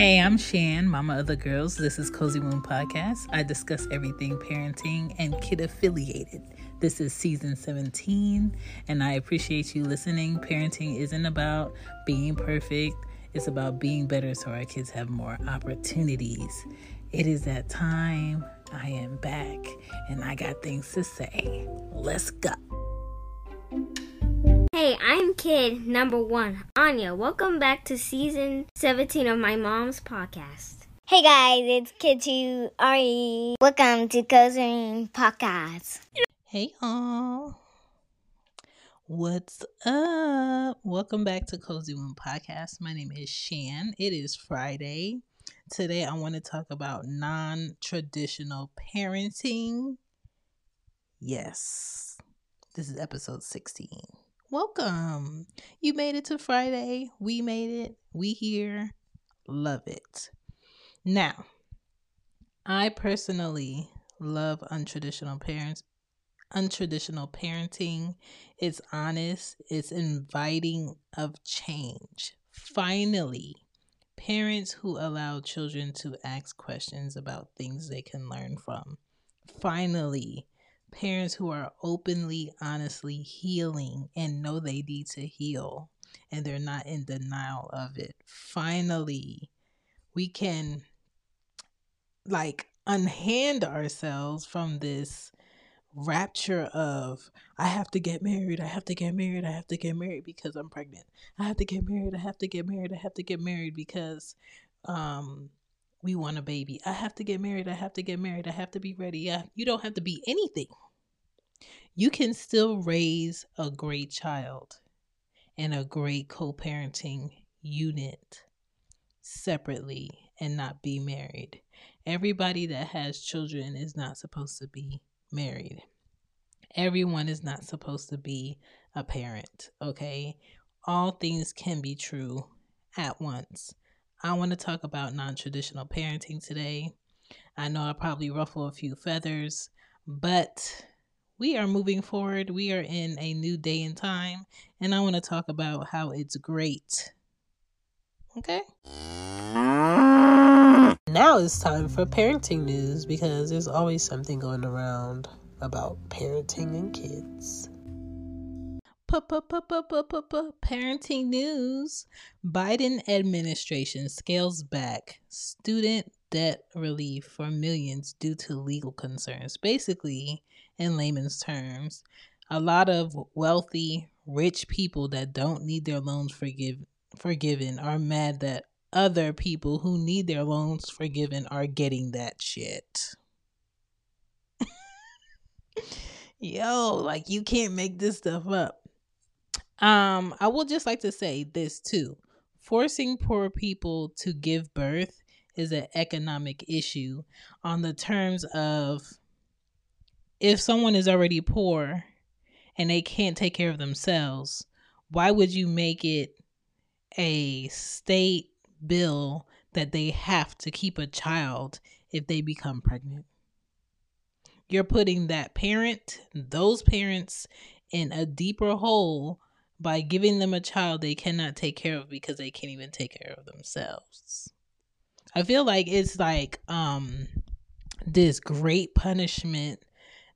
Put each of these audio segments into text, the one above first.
Hey, I'm Shan, mama of the girls. This is Cozy Womb Podcast. I discuss everything parenting and kid affiliated. This is season 17, and I appreciate you listening. Parenting isn't about being perfect, it's about being better so our kids have more opportunities. It is that time. I am back, and I got things to say. Let's go. Hey, I'm kid number one, Anya. Welcome back to season 17 of my mom's podcast. Hey guys, it's Kid 2 Ari. Welcome to Cozy Podcast. Hey, all. What's up? Welcome back to Cozy Womb Podcast. My name is Shan. It is Friday. Today, I want to talk about non traditional parenting. Yes, this is episode 16. Welcome. You made it to Friday. We made it. We here. Love it. Now, I personally love untraditional parents. Untraditional parenting. It's honest. It's inviting of change. Finally, parents who allow children to ask questions about things they can learn from. Finally, parents who are openly, honestly healing and know they need to heal and they're not in denial of it. Finally, we can like unhand ourselves from this rapture of I have to get married, I have to get married, I have to get married because I'm pregnant. I have to get married, I have to get married, I have to get married because um we want a baby. I have to get married. I have to get married. I have to be ready. Yeah, you don't have to be anything. You can still raise a great child and a great co parenting unit separately and not be married. Everybody that has children is not supposed to be married. Everyone is not supposed to be a parent, okay? All things can be true at once. I want to talk about non traditional parenting today. I know I probably ruffle a few feathers, but we are moving forward. We are in a new day and time, and I want to talk about how it's great. Okay? Now it's time for parenting news because there's always something going around about parenting and kids. Parenting news. Biden administration scales back student debt relief for millions due to legal concerns. Basically, in layman's terms, a lot of wealthy, rich people that don't need their loans forgive, forgiven are mad that other people who need their loans forgiven are getting that shit. Yo, like you can't make this stuff up. Um, I would just like to say this too. Forcing poor people to give birth is an economic issue on the terms of if someone is already poor and they can't take care of themselves, why would you make it a state bill that they have to keep a child if they become pregnant? You're putting that parent, those parents, in a deeper hole by giving them a child they cannot take care of because they can't even take care of themselves. I feel like it's like um this great punishment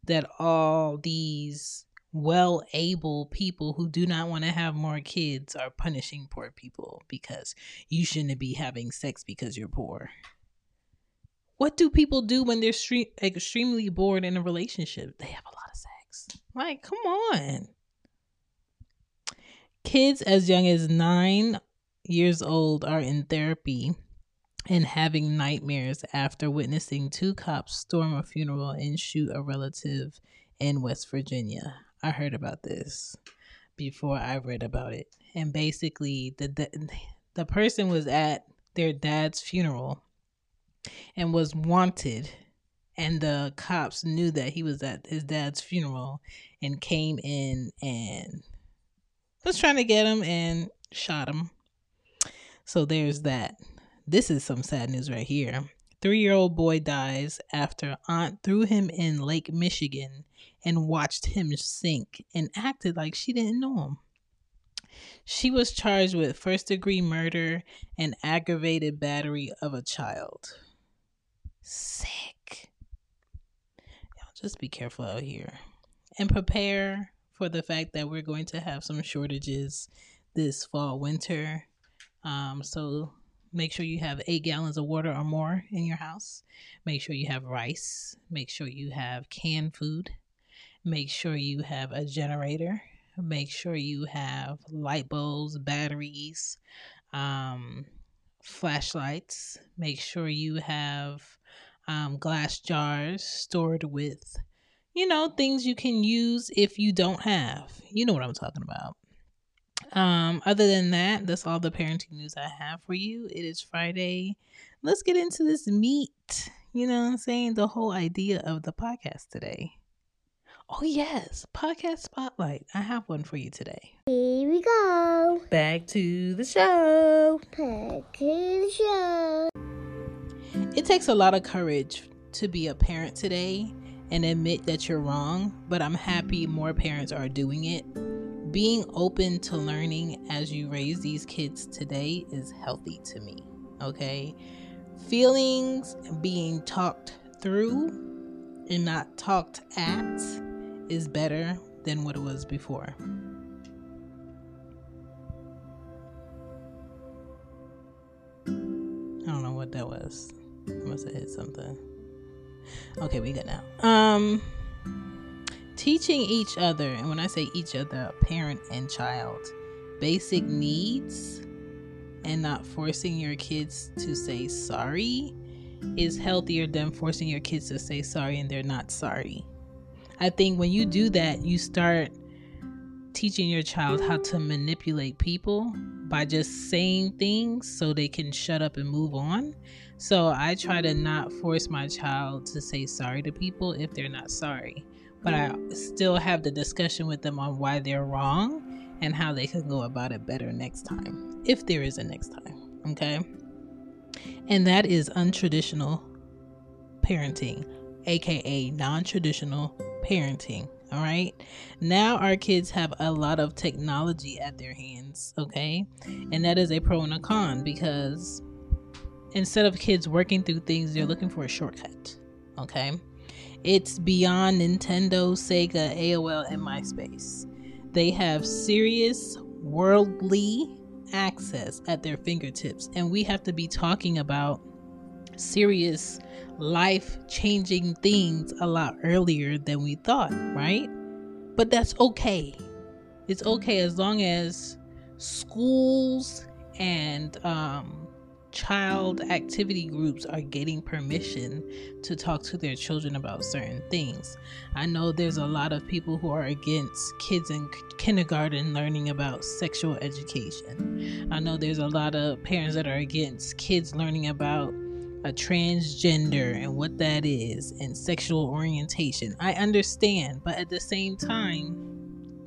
that all these well able people who do not want to have more kids are punishing poor people because you shouldn't be having sex because you're poor. What do people do when they're stre- extremely bored in a relationship? They have a lot of sex. Like, come on. Kids as young as nine years old are in therapy and having nightmares after witnessing two cops storm a funeral and shoot a relative in West Virginia. I heard about this before I read about it. And basically the the, the person was at their dad's funeral and was wanted and the cops knew that he was at his dad's funeral and came in and was trying to get him and shot him. So there's that. This is some sad news right here. Three year old boy dies after aunt threw him in Lake Michigan and watched him sink and acted like she didn't know him. She was charged with first degree murder and aggravated battery of a child. Sick. Y'all just be careful out here and prepare for the fact that we're going to have some shortages this fall winter. Um, so make sure you have eight gallons of water or more in your house. Make sure you have rice. Make sure you have canned food. Make sure you have a generator. Make sure you have light bulbs, batteries, um, flashlights. Make sure you have um, glass jars stored with, you know, things you can use if you don't have. You know what I'm talking about. Um, other than that, that's all the parenting news I have for you. It is Friday. Let's get into this meat. You know what I'm saying? The whole idea of the podcast today. Oh, yes, podcast spotlight. I have one for you today. Here we go. Back to the show. Back to the show. It takes a lot of courage to be a parent today and admit that you're wrong, but I'm happy more parents are doing it. Being open to learning as you raise these kids today is healthy to me, okay? Feelings being talked through and not talked at is better than what it was before. I don't know what that was. I must have hit something. Okay, we good now. Um teaching each other, and when I say each other, parent and child, basic needs and not forcing your kids to say sorry is healthier than forcing your kids to say sorry and they're not sorry. I think when you do that, you start teaching your child how to manipulate people by just saying things so they can shut up and move on. So I try to not force my child to say sorry to people if they're not sorry, but I still have the discussion with them on why they're wrong and how they can go about it better next time, if there is a next time. Okay. And that is untraditional parenting, aka non traditional parenting. All right. Now our kids have a lot of technology at their hands. Okay. And that is a pro and a con because instead of kids working through things, they're looking for a shortcut. Okay. It's beyond Nintendo, Sega, AOL, and MySpace. They have serious worldly access at their fingertips. And we have to be talking about serious life changing things a lot earlier than we thought, right? But that's okay. It's okay as long as schools and um, child activity groups are getting permission to talk to their children about certain things. I know there's a lot of people who are against kids in kindergarten learning about sexual education. I know there's a lot of parents that are against kids learning about a transgender and what that is and sexual orientation. I understand, but at the same time,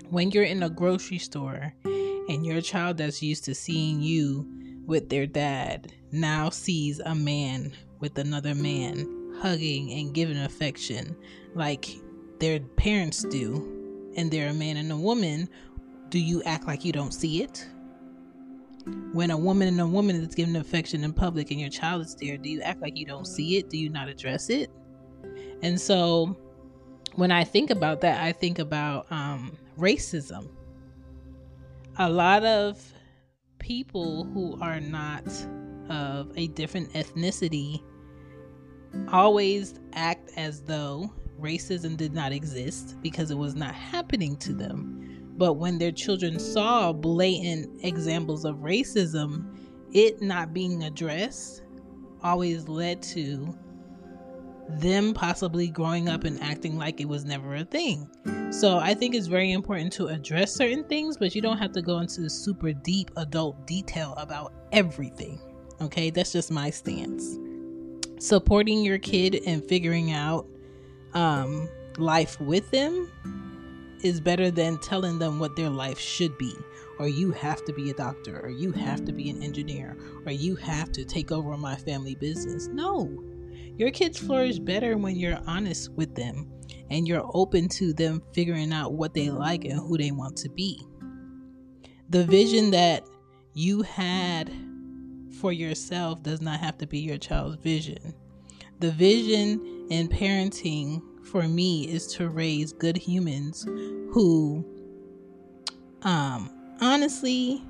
when you're in a grocery store and your child that's used to seeing you with their dad now sees a man with another man hugging and giving affection like their parents do, and they're a man and a woman, do you act like you don't see it? When a woman and a woman is giving affection in public and your child is there, do you act like you don't see it? Do you not address it? And so when I think about that, I think about um, racism. A lot of people who are not of a different ethnicity always act as though racism did not exist because it was not happening to them. But when their children saw blatant examples of racism, it not being addressed always led to them possibly growing up and acting like it was never a thing. So I think it's very important to address certain things, but you don't have to go into super deep adult detail about everything. Okay, that's just my stance. Supporting your kid and figuring out um, life with them is better than telling them what their life should be or you have to be a doctor or you have to be an engineer or you have to take over my family business. No. Your kids flourish better when you're honest with them and you're open to them figuring out what they like and who they want to be. the vision that you had for yourself does not have to be your child's vision. The vision in parenting for me is to raise good humans who um honestly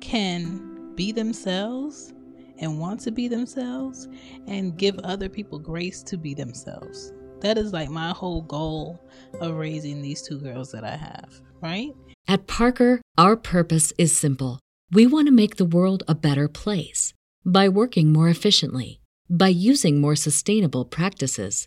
can be themselves and want to be themselves and give other people grace to be themselves. That is like my whole goal of raising these two girls that I have, right? At Parker, our purpose is simple. We want to make the world a better place by working more efficiently, by using more sustainable practices,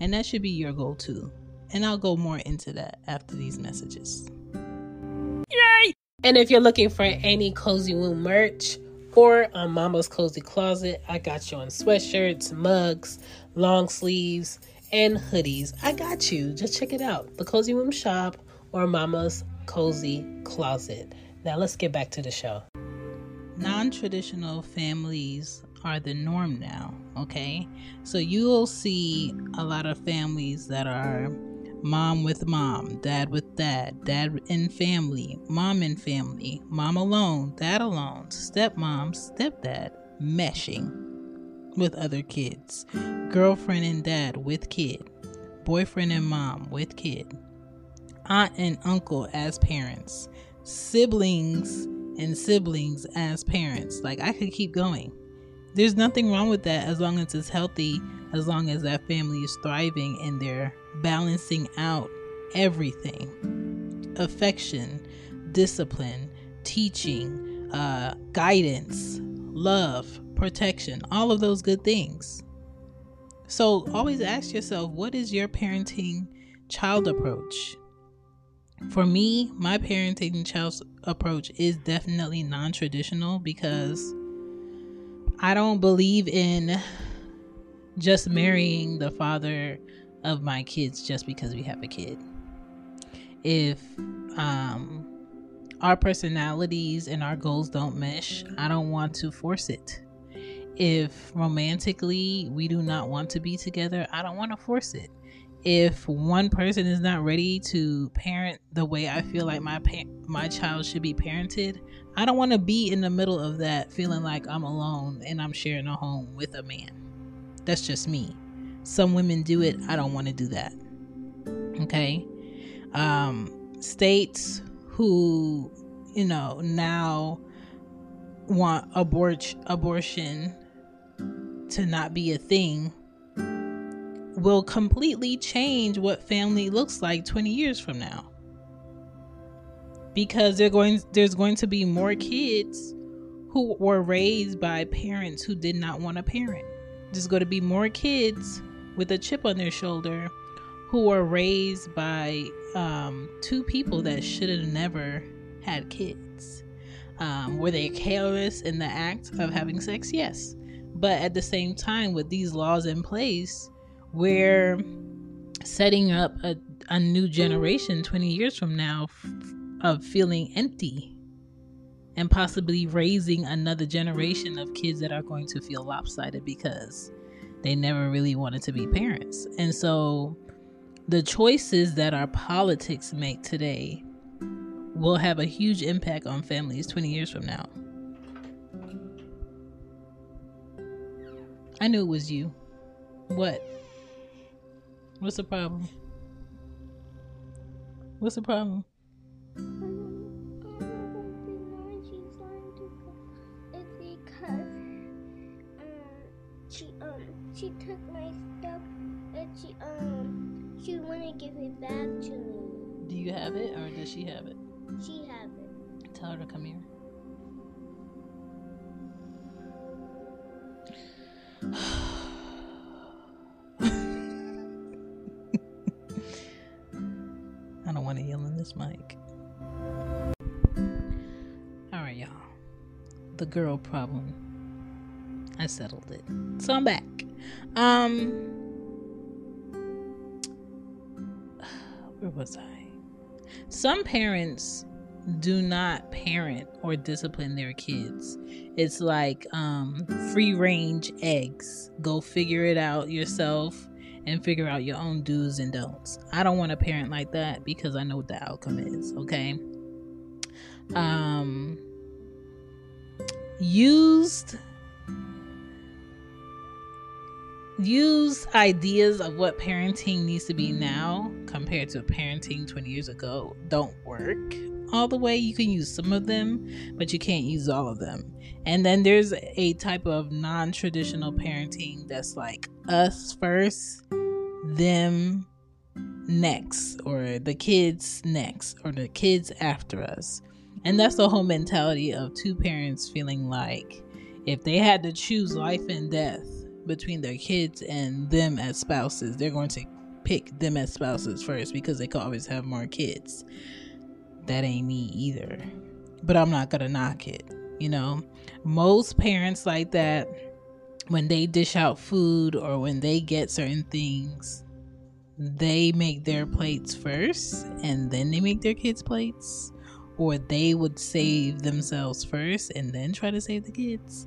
And that should be your goal too. And I'll go more into that after these messages. Yay! And if you're looking for any Cozy Womb merch or on Mama's Cozy Closet, I got you on sweatshirts, mugs, long sleeves, and hoodies. I got you. Just check it out. The Cozy Womb Shop or Mama's Cozy Closet. Now let's get back to the show. Non traditional families are the norm now, okay? So you'll see a lot of families that are mom with mom, dad with dad, dad in family, mom in family, mom alone, dad alone, stepmom, stepdad, meshing with other kids, girlfriend and dad with kid, boyfriend and mom with kid, aunt and uncle as parents, siblings and siblings as parents. Like I could keep going. There's nothing wrong with that as long as it's healthy, as long as that family is thriving and they're balancing out everything affection, discipline, teaching, uh, guidance, love, protection, all of those good things. So always ask yourself what is your parenting child approach? For me, my parenting child approach is definitely non traditional because I don't believe in just marrying the father of my kids just because we have a kid. If um, our personalities and our goals don't mesh, I don't want to force it. If romantically we do not want to be together, I don't want to force it. If one person is not ready to parent the way I feel like my pa- my child should be parented, I don't want to be in the middle of that feeling like I'm alone and I'm sharing a home with a man. That's just me. Some women do it. I don't want to do that. Okay. Um, states who, you know, now want abort abortion to not be a thing will completely change what family looks like 20 years from now because they're going there's going to be more kids who were raised by parents who did not want a parent. There's going to be more kids with a chip on their shoulder who were raised by um, two people that should have never had kids. Um, were they careless in the act of having sex? Yes. But at the same time with these laws in place we're setting up a, a new generation 20 years from now f- of feeling empty and possibly raising another generation of kids that are going to feel lopsided because they never really wanted to be parents. And so the choices that our politics make today will have a huge impact on families 20 years from now. I knew it was you. What? What's the problem? What's the problem? She um she took my stuff and she She wanna give it back to me. Do you have it or does she have it? She have it. Tell her to come here. I don't want to yell in this mic. All right, y'all. The girl problem. I settled it. So I'm back. Um where was I? Some parents do not parent or discipline their kids. It's like um, free range eggs. Go figure it out yourself and figure out your own do's and don'ts. I don't want to parent like that because I know what the outcome is, okay? Um used use ideas of what parenting needs to be now compared to parenting 20 years ago don't work all the way. You can use some of them, but you can't use all of them. And then there's a type of non traditional parenting that's like us first, them next, or the kids next, or the kids after us. And that's the whole mentality of two parents feeling like if they had to choose life and death between their kids and them as spouses, they're going to pick them as spouses first because they could always have more kids. That ain't me either. But I'm not going to knock it. You know, most parents like that, when they dish out food or when they get certain things, they make their plates first and then they make their kids' plates. Or they would save themselves first and then try to save the kids.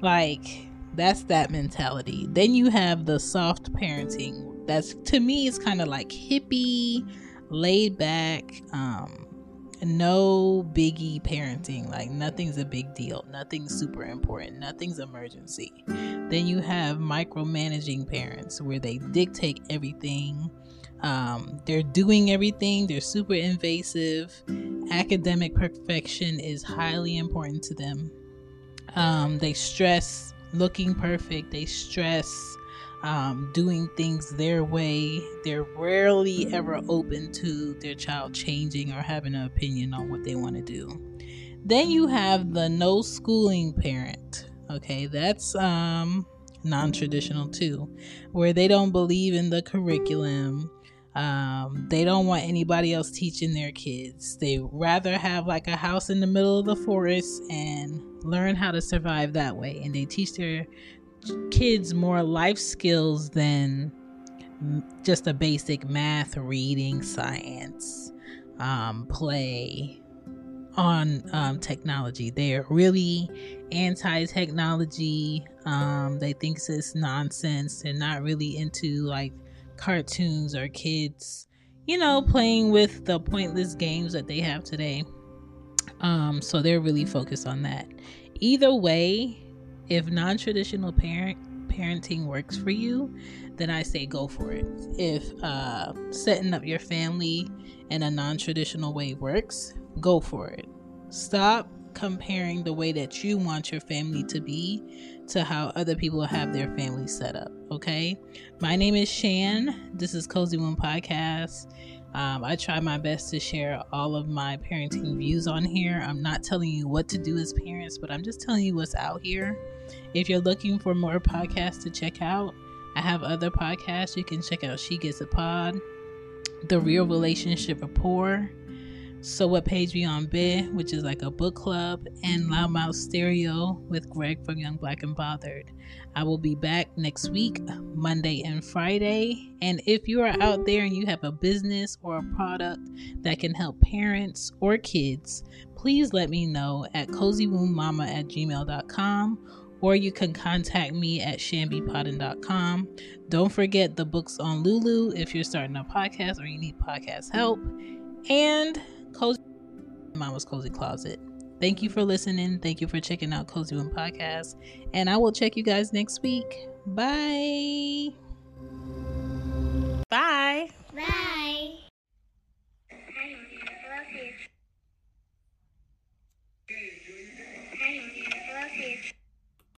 Like that's that mentality. Then you have the soft parenting. That's to me it's kind of like hippie, laid back, um no biggie parenting. Like nothing's a big deal. Nothing's super important. Nothing's emergency. Then you have micromanaging parents where they dictate everything. Um, they're doing everything. They're super invasive. Academic perfection is highly important to them um, they stress looking perfect. They stress um, doing things their way. They're rarely ever open to their child changing or having an opinion on what they want to do. Then you have the no schooling parent. Okay, that's um, non traditional too, where they don't believe in the curriculum. Um, they don't want anybody else teaching their kids. They rather have like a house in the middle of the forest and learn how to survive that way. And they teach their kids more life skills than just a basic math, reading, science, um, play on um, technology. They're really anti technology. Um, they think it's nonsense. They're not really into like cartoons or kids, you know, playing with the pointless games that they have today. Um, so they're really focused on that. Either way, if non-traditional parent parenting works for you, then I say go for it. If uh, setting up your family in a non-traditional way works, go for it. Stop comparing the way that you want your family to be to how other people have their family set up. Okay. My name is Shan. This is Cozy Womb Podcast. Um, I try my best to share all of my parenting views on here. I'm not telling you what to do as parents, but I'm just telling you what's out here. If you're looking for more podcasts to check out, I have other podcasts. You can check out She Gets a Pod, The Real Relationship Rapport, so What Page Beyond Bed, which is like a book club, and Loudmouth Stereo with Greg from Young Black and Bothered. I will be back next week, Monday and Friday. And if you are out there and you have a business or a product that can help parents or kids, please let me know at cozywombbmama at gmail.com or you can contact me at shambypodden.com. Don't forget the books on Lulu if you're starting a podcast or you need podcast help. And Cozy Mama's Cozy Closet. Thank you for listening. Thank you for checking out Cozy Womb Podcast. And I will check you guys next week. Bye. Bye. Bye.